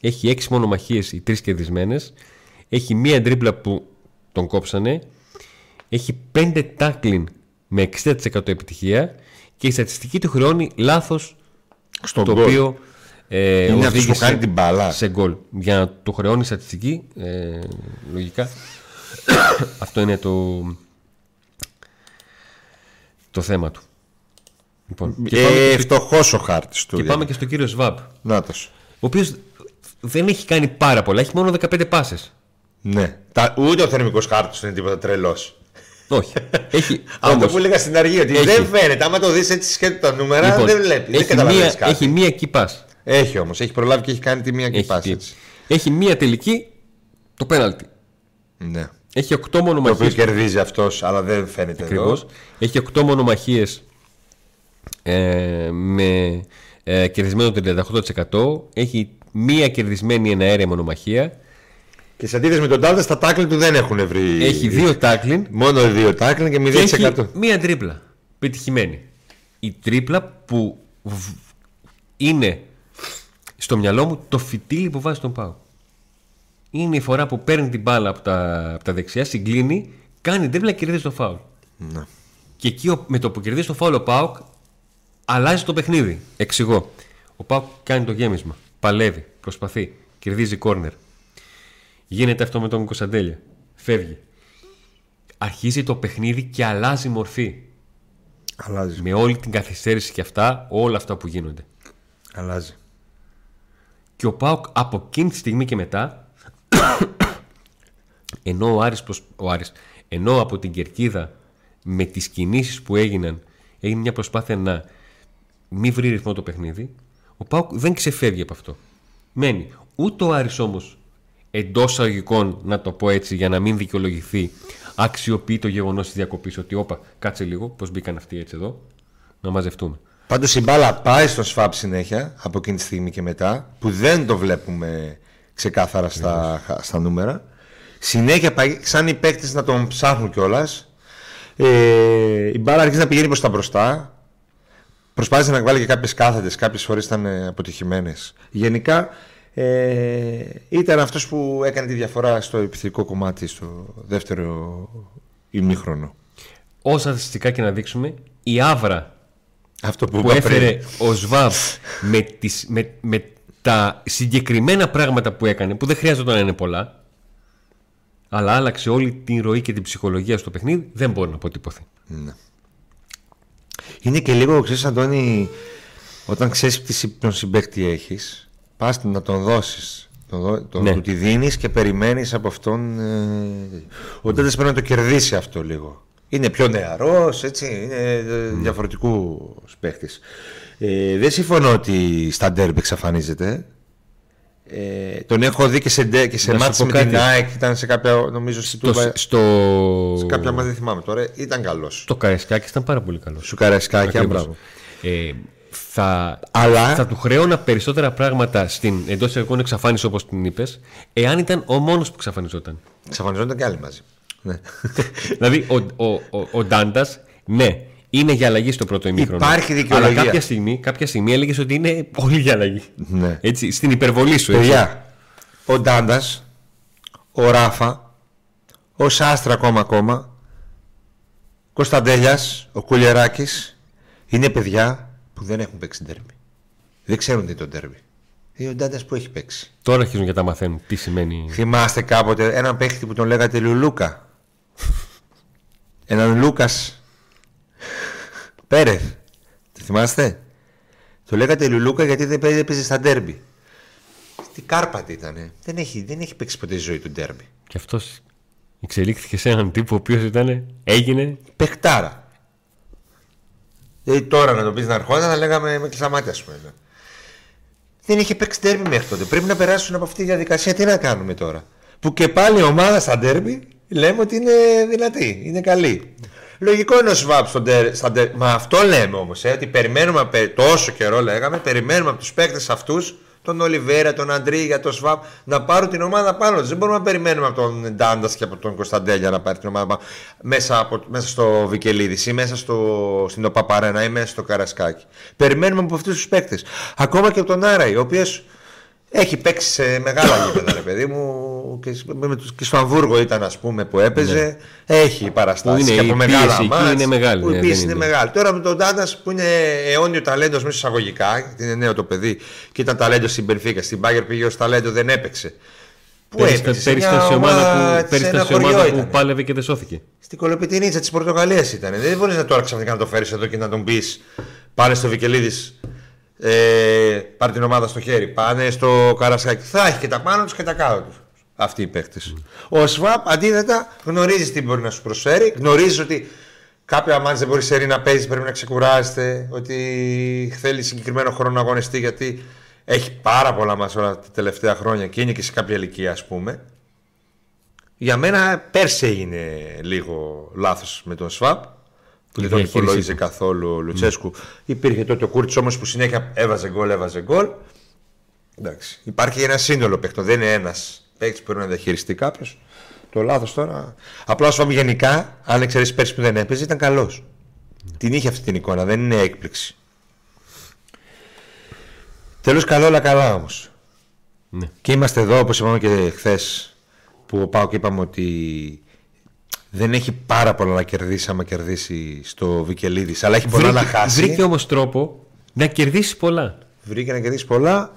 Έχει 6 μονομαχίες, οι 3 κερδισμένες. Έχει μία τρίπλα που τον κόψανε. Έχει 5 τάκλιν με 60% επιτυχία. Και η στατιστική του χρεώνει λάθος Στον το γκολ. οποίο ε, Είναι αυτός που οδήγησε κάνει την μπάλα. σε γκολ. Για να το χρεώνει η στατιστική, ε, λογικά. αυτό είναι το, το θέμα του. Λοιπόν, και, πάμε Ε, και, στο, φτωχός ο χάρτης του. και πάμε και στον κύριο Σβάμπ, ο Νάτος. οποίος δεν έχει κάνει πάρα πολλά, έχει μόνο 15 πάσες. Ναι. Τα, ούτε ο θερμικός χάρτης είναι τίποτα τρελός. Όχι. έχει, Αυτό όμως, που έλεγα στην αρχή, ότι έχει. δεν φαίνεται. Άμα το δεις έτσι σκέτο τα νούμερα, λοιπόν, δεν βλέπεις. Δεν έχει, καταλαβαίνεις μία, κάτι. έχει μία key pass. Έχει όμως, έχει προλάβει και έχει κάνει τη μία και Έχει, πάση. key. έτσι. έχει μία τελική, το πέναλτι. Ναι. Έχει 8 Το οποίο μονομαχίες κερδίζει αυτός, αλλά δεν φαίνεται Ακριβώς. εδώ. Έχει 8 μονομαχίες ε, με ε, κερδισμένο 38%. Έχει μία κερδισμένη εναέρια μονομαχία. Και σε αντίθεση με τον Τάλτας, τα τάκλιν του δεν έχουν βρει. Έχει δύο τάκλιν Μόνο δύο τάκλιν και και έχει 0%. μία τρίπλα. Πετυχημένη. Η τρίπλα που β- είναι στο μυαλό μου το φυτίλι που βάζει τον Πάου. Είναι η φορά που παίρνει την μπάλα από τα, από τα δεξιά, συγκλίνει, κάνει τρίπλα και κερδίζει το φάουλ. Ναι. Και εκεί ο- με το που κερδίζει το φάουλ ο Πάουκ αλλάζει το παιχνίδι. Εξηγώ. Ο Πάουκ κάνει το γέμισμα. Παλεύει, προσπαθεί, κερδίζει κόρνερ. Γίνεται αυτό με τον Κωνσταντέλια. Φεύγει. Αρχίζει το παιχνίδι και αλλάζει μορφή. Αλλάζει. Με όλη την καθυστέρηση και αυτά, όλα αυτά που γίνονται. Αλλάζει. Και ο Πάουκ από εκείνη τη στιγμή και μετά, ενώ ο Άρης, προσ- ο Άρης ενώ από την κερκίδα με τις κινήσεις που έγιναν έγινε μια προσπάθεια να μην βρει ρυθμό το παιχνίδι, ο Πάουκ δεν ξεφεύγει από αυτό. Μένει. Ούτε ο Άρης όμως εντός αγωγικών, να το πω έτσι για να μην δικαιολογηθεί, αξιοποιεί το γεγονός της διακοπής ότι όπα κάτσε λίγο, πώς μπήκαν αυτοί έτσι εδώ, να μαζευτούμε. Πάντως η μπάλα πάει στον Σφάπ συνέχεια από εκείνη τη στιγμή και μετά που δεν το βλέπουμε ξεκάθαρα στα, στα νούμερα. Συνέχεια πάει σαν οι παίκτες να τον ψάχνουν κιόλας. Ε, η μπάλα αρχίζει να πηγαίνει προς τα μπροστά. Προσπάθησε να βάλει και κάποιες κάθετες, κάποιες φορές ήταν ε, αποτυχημένες. Γενικά ε, ήταν αυτός που έκανε τη διαφορά στο επιθετικό κομμάτι στο δεύτερο ημίχρονο. Όσα στατιστικά και να δείξουμε, η άβρα Αυτό που, που είπα πριν. έφερε ο ΣΒΑΒ με, τις, με, με τα συγκεκριμένα πράγματα που έκανε, που δεν χρειάζεται να είναι πολλά, αλλά άλλαξε όλη την ροή και την ψυχολογία στο παιχνίδι, δεν μπορεί να αποτυπωθεί. Είναι και λίγο, ξέρεις Αντώνη, όταν ξέρεις τι συ- τον συμπέκτη έχεις, πας να τον δώσεις. Τον, δω- τον, Ναι. Του τη δίνεις και περιμένεις από αυτόν... Ε, ο Τέντες πρέπει να το κερδίσει αυτό λίγο. Είναι πιο νεαρός, έτσι, είναι ε, διαφορετικού παίχτης. Ε, δεν συμφωνώ ότι στα ντέρμπι εξαφανίζεται. Ε, τον έχω δει και σε, ντε- και σε Να σου μάτς πω με κάτι. την ΑΕΚ, ήταν σε κάποια, νομίζω, στη Το, Τούμπα, στο σε κάποια μάτς δεν θυμάμαι τώρα, ήταν καλός. το Καρεσκάκη ήταν πάρα πολύ καλός. Σου καρασκάκια, μπράβο. Ε, θα, Αλλά- θα του χρέωνα περισσότερα πράγματα στην εντός εισαγωγικών εξαφάνιση όπως την είπες, εάν ήταν ο μόνος που εξαφανιζόταν. Εξαφανιζόνταν και άλλοι μαζί. Ναι. δηλαδή, ο, ο, ο, ο Ντάντας, ναι, είναι για αλλαγή στο πρώτο ημίχρονο. Υπάρχει δικαιολογία. Αλλά κάποια στιγμή, κάποια στιγμή έλεγες ότι είναι πολύ για αλλαγή. Ναι. Έτσι, στην υπερβολή σου. έτσι. Παιδιά, ο Ντάντας, ο Ράφα, ο Σάστρα ακόμα ακόμα, Κωνσταντέλιας, ο Κουλιεράκη είναι παιδιά που δεν έχουν παίξει ντέρμπι. Δεν ξέρουν τι είναι το ντέρμπι. Είναι ο Ντάντας που έχει παίξει. Τώρα αρχίζουν και τα μαθαίνουν τι σημαίνει. Θυμάστε κάποτε έναν παίχτη που τον λέγατε Λουλούκα. Έναν Λούκας. Πέρεθ. Το θυμάστε; Το λέγατε Λουλούκα γιατί δεν έπαιζε στα ντέρμπι. Τι κάρπατη ήταν. Δεν έχει, δεν έχει παίξει ποτέ ζωή του ντέρμπι. Και αυτός εξελίχθηκε σε έναν τύπο ο οποίος ήταν. έγινε. Πεχτάρα. Δηλαδή τώρα να το πεις να ερχόταν να λέγαμε με κλειστά μάτια, ας πούμε. Δεν είχε παίξει ντέρμπι μέχρι τότε. Πρέπει να περάσουν από αυτή τη διαδικασία. Τι να κάνουμε τώρα; Που και πάλι η ομάδα στα ντέρμπι λέμε ότι είναι δυνατή, είναι καλή. Λογικό είναι ο Σβάπ στον τερ, Μα αυτό λέμε όμως, ε, ότι περιμένουμε τόσο καιρό λέγαμε, περιμένουμε από τους παίκτες αυτούς, τον Ολιβέρα, τον Αντρίγια, τον Σβάπ, να πάρουν την ομάδα πάνω τους. Δεν μπορούμε να περιμένουμε από τον Ντάντας και από τον Κωνσταντέλια να πάρει την ομάδα μέσα, από, μέσα στο Βικελίδης ή μέσα στο, στην Οπαπαρένα ή μέσα στο Καρασκάκι. Περιμένουμε από αυτούς τους παίκτες. Ακόμα και από τον Άραη, ο οποίος έχει παίξει σε μεγάλα γήπεδα, ρε παιδί μου. Και, και στο Αμβούργο ήταν, ας πούμε, που έπαιζε. Ναι. Έχει παραστάσεις και από μεγάλα μάτια. Είναι μεγάλη. Που η ναι, είναι, μεγάλη. Τώρα με τον Τάντας που είναι αιώνιο ταλέντος μέσα εισαγωγικά, είναι νέο το παιδί και ήταν ταλέντος στην Περφίκα. Στην Μπάγκερ πήγε ως ταλέντο, δεν έπαιξε. Πού έπαιξε, πέρυσι ήταν σε ομάδα που, σε ομάδα που πάλευε και δεν σώθηκε. Στην Κολοπιτινίτσα της Πορτογαλίας ήταν. Δεν μπορείς να τώρα ξαφνικά να το φέρεις εδώ και να τον πεις πάλι στο Βικελίδης ε, πάρει την ομάδα στο χέρι, πάνε στο Καρασκάκι. Θα έχει και τα πάνω τους και τα κάτω τους. Αυτοί οι παίκτες. Ο Σβάπ αντίθετα γνωρίζεις τι μπορεί να σου προσφέρει, γνωρίζεις ότι κάποια μάτια δεν μπορεί να παίζεις, πρέπει να ξεκουράζεται, ότι θέλει συγκεκριμένο χρόνο να αγωνιστεί γιατί έχει πάρα πολλά μα όλα τα τελευταία χρόνια και είναι και σε κάποια ηλικία, ας πούμε. Για μένα πέρσι έγινε λίγο λάθος με τον Σβάπ που δεν τον υπολόγιζε καθόλου ο Λουτσέσκου. Mm. Υπήρχε τότε ο Κούρτ όμως που συνέχεια έβαζε γκολ, έβαζε γκολ. Εντάξει. Υπάρχει ένα σύνολο παίχτο, δεν είναι ένας παίχτη που μπορεί να διαχειριστεί κάποιος. Το λάθος τώρα. Απλά όσο γενικά, αν εξαιρέσεις πέρσι που δεν έπαιζε, ήταν καλός. Mm. Την είχε αυτή την εικόνα, δεν είναι έκπληξη. Τέλος, καλό, αλλά καλά όμως. Ναι. Και είμαστε εδώ, όπως είπαμε και χθες, που πάω και είπαμε ότι δεν έχει πάρα πολλά να κερδίσει άμα κερδίσει στο Βικελίδης, αλλά έχει πολλά να χάσει. Βρήκε όμως τρόπο να κερδίσει πολλά. Βρήκε να κερδίσει πολλά.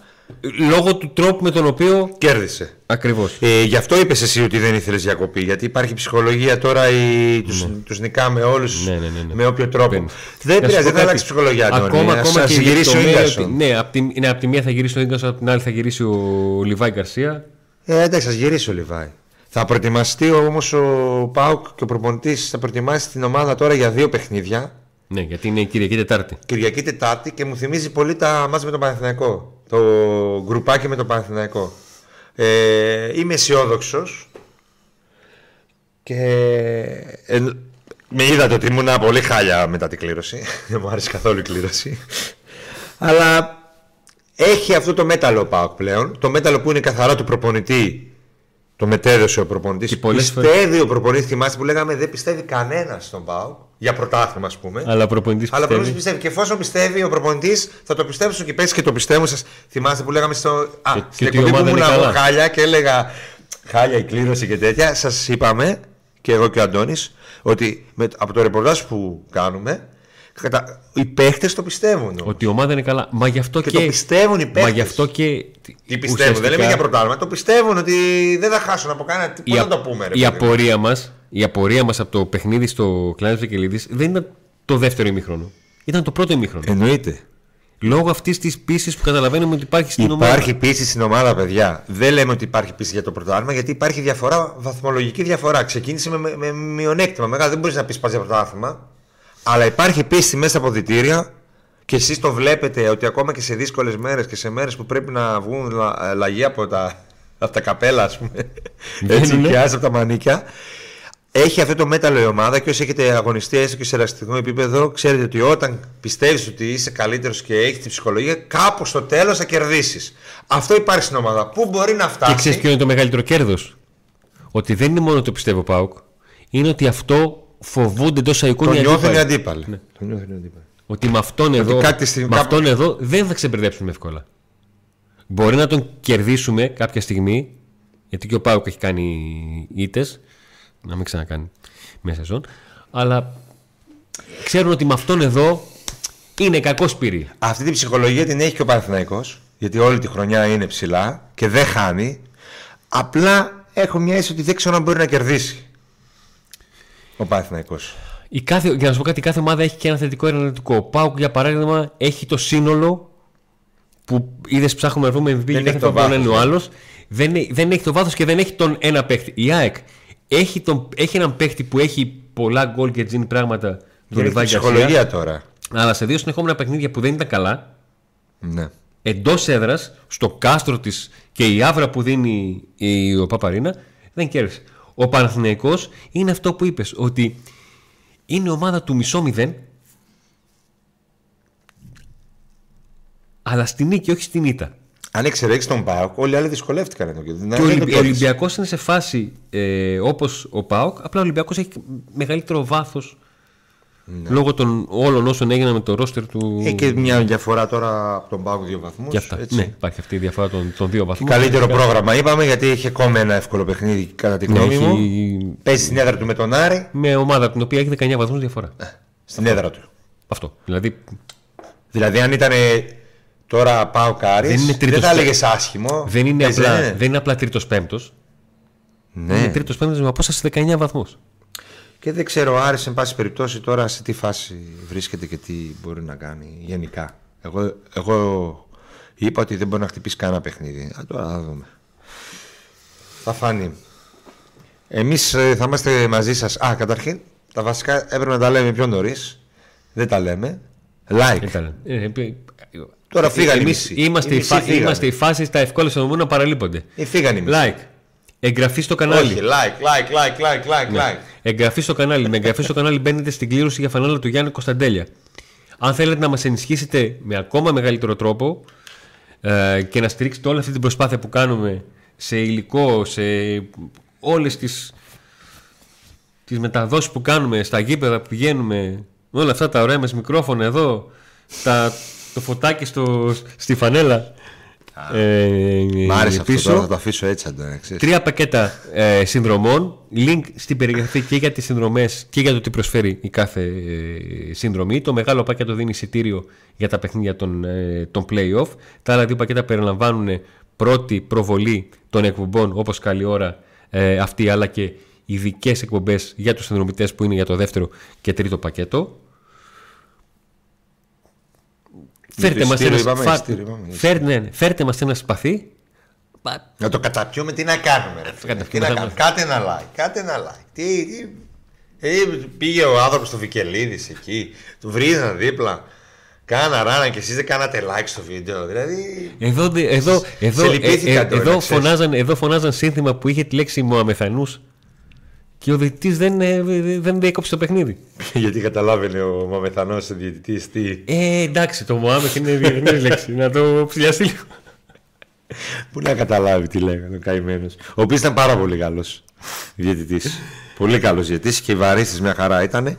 Λόγω του τρόπου με τον οποίο κέρδισε. Ακριβώς. Ε, γι' αυτό είπες εσύ ότι δεν ήθελες διακοπή. Γιατί υπάρχει ψυχολογία τώρα. Οι... Του ναι. τους νικάμε όλους ναι, ναι, ναι, ναι, με όποιο τρόπο. Δεν πειράζει, δεν αλλάξει ψυχολογία. Ακόμα, ακόμα και γυρίσει ο Ίγκασον. Ναι, από τη, ναι, από τη μία θα γυρίσει ο Ίγκασον, από την άλλη θα γυρίσει ο Λιβάη Γκαρσία. Ε, εντάξει, θα γυρίσει ο Λιβάη. Θα προετοιμαστεί όμως ο Πάουκ και ο προπονητής θα προετοιμάσει την ομάδα τώρα για δύο παιχνίδια. Ναι, γιατί είναι Κυριακή Τετάρτη. Κυριακή Τετάρτη και μου θυμίζει πολύ τα μάτια με τον Παναθηναϊκό. Το γκρουπάκι με τον Παναθηναϊκό. Ε, είμαι αισιόδοξος και ε, με είδατε ότι ήμουν πολύ χάλια μετά την κλήρωση. Δεν μου άρεσε καθόλου η κλήρωση. Αλλά έχει αυτό το μέταλλο ο Πάουκ πλέον. Το μέταλλο που είναι καθαρά του προπονητή το μετέδωσε ο προπονητής. Πιστεύει ο προπονητής, θυμάστε που λέγαμε δεν πιστεύει κανένας στον Πάο για πρωτάθλημα, ας πούμε. Αλλά ο προπονητής πιστεύει. Αλλά προπονητής πιστεύει. Και εφόσον πιστεύει ο προπονητής, θα το πιστέψουν και πέσει και το πιστεύουν. Σας θυμάστε που λέγαμε στο. Α, και, στην εκπομπή που ήμουν εγώ χάλια και έλεγα χάλια η κλήρωση και τέτοια. Σας είπαμε και εγώ και ο Αντώνης ότι με, από το ρεπορτάζ που κάνουμε Κατα... Οι παίχτες το πιστεύουν. Ότι η ομάδα είναι καλά. Μα γι' αυτό και. και... το πιστεύουν οι παίχτε. Μα γι' αυτό και. Τι πιστεύουν, ουσιαστικά... δεν λέμε για πρωτάθλημα. Το πιστεύουν ότι δεν θα χάσουν από κανένα. Πώς να το πούμε, ρε, Η απορία μα η απορία μας από το παιχνίδι στο Κλάνο Βικελίδη δεν ήταν το δεύτερο ημίχρονο. Ήταν το πρώτο ημίχρονο. Εννοείται. Λόγω αυτής της πίστη που καταλαβαίνουμε ότι υπάρχει στην υπάρχει ομάδα. Υπάρχει πίστη στην ομάδα, παιδιά. Δεν λέμε ότι υπάρχει πίστη για το πρωτάθλημα, γιατί υπάρχει διαφορά, βαθμολογική διαφορά. Ξεκίνησε με, με, με μειονέκτημα. Μεγάλα δεν μπορείς να πεις πας για πρωτάθλημα. Αλλά υπάρχει πίστη μέσα από διτήρια και εσείς το βλέπετε ότι ακόμα και σε δύσκολες μέρες και σε μέρες που πρέπει να βγουν λα, λαγοί από τα, από τα καπέλα, ας πούμε. έτσι, και από τα μανίκια. Έχει αυτό το μέταλλο η ομάδα και όσοι έχετε αγωνιστεί έστω και σε εραστικό επίπεδο, ξέρετε ότι όταν πιστεύεις ότι είσαι καλύτερος και έχεις την ψυχολογία, κάπου στο τέλος θα κερδίσεις. Αυτό υπάρχει στην ομάδα. Πού μπορεί να φτάσει; Και ξέρεις ποιο είναι το μεγαλύτερο κέρδος; Ότι δεν είναι μόνο το πιστεύω Πάουκ, είναι ότι αυτό φοβούνται τόσα εικόνα. Το νιώθουν οι αντίπαλοι. Ναι. Το νιώθουν οι αντίπαλοι. Ότι με αυτόν, εδώ, κάτι με αυτόν εδώ δεν θα ξεπερδέψουμε εύκολα. Μπορεί να τον κερδίσουμε κάποια στιγμή, γιατί και ο Πάουκ έχει κάνει ήττες, να μην ξανακάνει μέσα σεζόν, αλλά ξέρουν ότι με αυτόν εδώ είναι κακό σπίρι. Αυτή την ψυχολογία την έχει και ο Παναθηναϊκός, γιατί όλη τη χρονιά είναι ψηλά και δεν χάνει. Απλά έχω μια αίσθηση ότι δεν ξέρω αν μπορεί να κερδίσει ο Παναθηναϊκός. Η κάθε, για να σου πω κάτι, κάθε ομάδα έχει και ένα θετικό ένα αρνητικό. Ο Πάουκ, για παράδειγμα, έχει το σύνολο που είδες ψάχνουμε να βρούμε MVP Δεν και έχει κάθε το φορά που είναι ο βάθος, άλλος. Δεν, ε- δεν έχει το βάθος και δεν έχει τον ένα παίχτη. Η ΑΕΚ έχει, τον, έχει έναν παίχτη που έχει πολλά γκολ και τζίνει πράγματα. Τον Είναι Λιβάη και Γκαρσία. ψυχολογία τώρα. Αλλά σε δύο συνεχόμενα παιχνίδια που δεν ήταν καλά, Ναι. εντός έδρας, στο κάστρο της και η άβρα που δίνει η, ο Παπαρίνα, δεν κέρδισε. Ο Παναθηναϊκός είναι αυτό που είπες, ότι είναι ομάδα του μισό μηδέν, αλλά στη νίκη, όχι στην ήττα. Αν εξαιρέσεις τον Πάοκ, όλοι οι άλλοι δυσκολεύτηκαν εδώ. Και, Και ο, Ολυμπι... ο Ολυμπιακός είναι σε φάση ε, όπως ο Πάοκ, απλά ο Ολυμπιακός έχει μεγαλύτερο βάθος λόγω των όλων όσων έγιναν με το ρόστερ του. Έχει και μια διαφορά τώρα από τον Πάοκ δύο βαθμούς. Και αυτά. Ναι, υπάρχει αυτή η διαφορά των, των δύο βαθμών. Καλύτερο πρόγραμμα είπαμε γιατί έχει ακόμα ένα εύκολο παιχνίδι κατά τη Ναι, γνώμη μου. έχει... Παίζει στην έδρα του με τον Άρη. Με ομάδα την οποία έχει 19 βαθμούς διαφορά. Στην έδρα του. Αυτό. Δηλαδή Δηλαδή αν ήταν τώρα πάω Άρης, Δεν είναι τρίτος δεν θα πέ- έλεγες άσχημο. δεν είναι, Έτσι απλά, δεν είναι. δεν είναι απλά τρίτος πέμπτος. Ναι. Είναι τρίτος πέμπτος με απόσταση 19 βαθμούς. Και δεν ξέρω ο Άρης εν πάση περιπτώσει τώρα σε τι φάση βρίσκεται και τι μπορεί να κάνει γενικά. Εγώ, εγώ είπα ότι δεν μπορεί να χτυπήσει κανένα παιχνίδι. Α, τώρα θα δούμε. Θα φανεί. Εμείς ε, θα είμαστε μαζί σας. Α, καταρχήν, τα βασικά έπρεπε να τα λέμε πιο νωρίς. Δεν τα λέμε. Like. Τώρα φύγανε οι Εμείς μισοί. είμαστε, Οι η μισοί φα... φύγανε. είμαστε οι φάσεις στα ευκόλυτα στον να παραλείπονται. Ή φύγανε οι μισοί. Like. Εγγραφή στο κανάλι. Όχι, like, like, like, like, like, Ναι. like. Εγγραφή στο κανάλι. Με εγγραφή στο κανάλι μπαίνετε στην κλήρωση για φανέλα του Γιάννη Κωνσταντέλια. Αν θέλετε να μας ενισχύσετε με ακόμα μεγαλύτερο τρόπο ε, και να στηρίξετε όλη αυτή την προσπάθεια που κάνουμε σε υλικό, σε όλες τις, τις μεταδόσεις που κάνουμε στα γήπεδα που πηγαίνουμε, όλα αυτά τα ωραία μας μικρόφωνα εδώ, τα, το φωτάκι στο, στη φανέλα. Ε, Μ' άρεσε αυτό πίσω. τώρα, θα το αφήσω έτσι Αντώνη, ξέρεις. Τρία πακέτα ε, συνδρομών. Link στην περιγραφή και για τις συνδρομές και για το τι προσφέρει η κάθε ε, συνδρομή. Το μεγάλο πακέτο δίνει εισιτήριο για τα παιχνίδια των, ε, των play-off. Τα άλλα δύο πακέτα περιλαμβάνουν πρώτη προβολή των εκπομπών όπως καλή ώρα ε, αυτή αλλά και ειδικές εκπομπές για τους συνδρομητές που είναι για το δεύτερο και τρίτο πακέτο. Φέρτε μας, εισιτήριο ένας, είπαμε, φα- εισιτήριο είπαμε, φέρ- ναι, ναι, φέρτε μας ένα σπαθί Να το καταπιούμε, τι να κάνουμε. Ρε, φίλε, τι καταπιούμε, να θα- κάνουμε. Κάτε ένα like, κάτε ένα like. Τι, τι, ε, πήγε ο άνθρωπος στο Βικελίδης εκεί, του βρίζαν δίπλα. Κάνα ράνα και εσείς δεν κάνατε like στο βίντεο. Δηλαδή. Εδώ, δε- εδώ, εδώ, ε, λυπήθηκα ε, τώρα, εδώ, να ξέρεις. φωνάζαν, εδώ φωνάζαν σύνθημα που είχε τη λέξη Μωαμεθανούς και ο διαιτητής δεν, ε, δεν διέκοψε το παιχνίδι. Γιατί καταλάβαινε ο Μαμεθανός ο διαιτητής τι. Ε, εντάξει, το Μωάμεθ είναι διεθνής λέξη. Να το ψηλιαστεί λίγο. Πού να καταλάβει τι λέγανε ο καημένος. Ο οποίος ήταν πάρα πολύ καλός διαιτητής. πολύ καλός διαιτητής και η βαρύστης μια χαρά ήταν.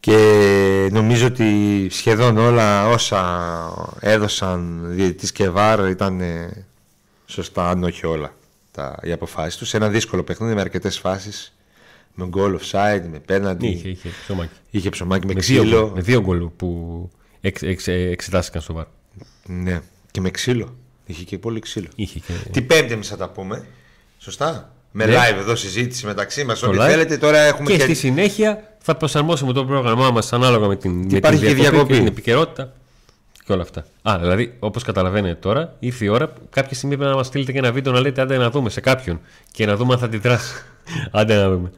Και νομίζω ότι σχεδόν όλα όσα έδωσαν διαιτητής και βάρ ήταν ε, σωστά, αν όχι όλα τα, οι αποφάσεις τους. Σε ένα δύσκολο παιχνίδι με αρκετές φάσεις, με goal offside, με πέναντι, Είχε, είχε, ψωμάκι. είχε ψωμάκι με, Με δύο, ξύλο. γκολ, με δύο γκολ που εξ, εξ, εξετάστηκαν στο βάρ. Ναι, και με ξύλο. Είχε και πολύ ξύλο. Είχε και... Την Πέμπτη εμείς θα τα πούμε. Σωστά; Με Ναι. live εδώ συζήτηση μεταξύ μας. Το Ό,τι live. θέλετε. Τώρα έχουμε και και. στη συνέχεια θα προσαρμόσουμε το πρόγραμμά μας ανάλογα με την, με την υπάρχει και διακοπή διακοπή. την επικαιρότητα και όλα αυτά. Α, δηλαδή, όπως καταλαβαίνετε τώρα, ήρθε η ώρα που κάποια στιγμή πρέπει να μας στείλετε και ένα βίντεο να λέτε άντε να δούμε σε κάποιον και να δούμε αν θα αντιδράσει. άντε να δούμε.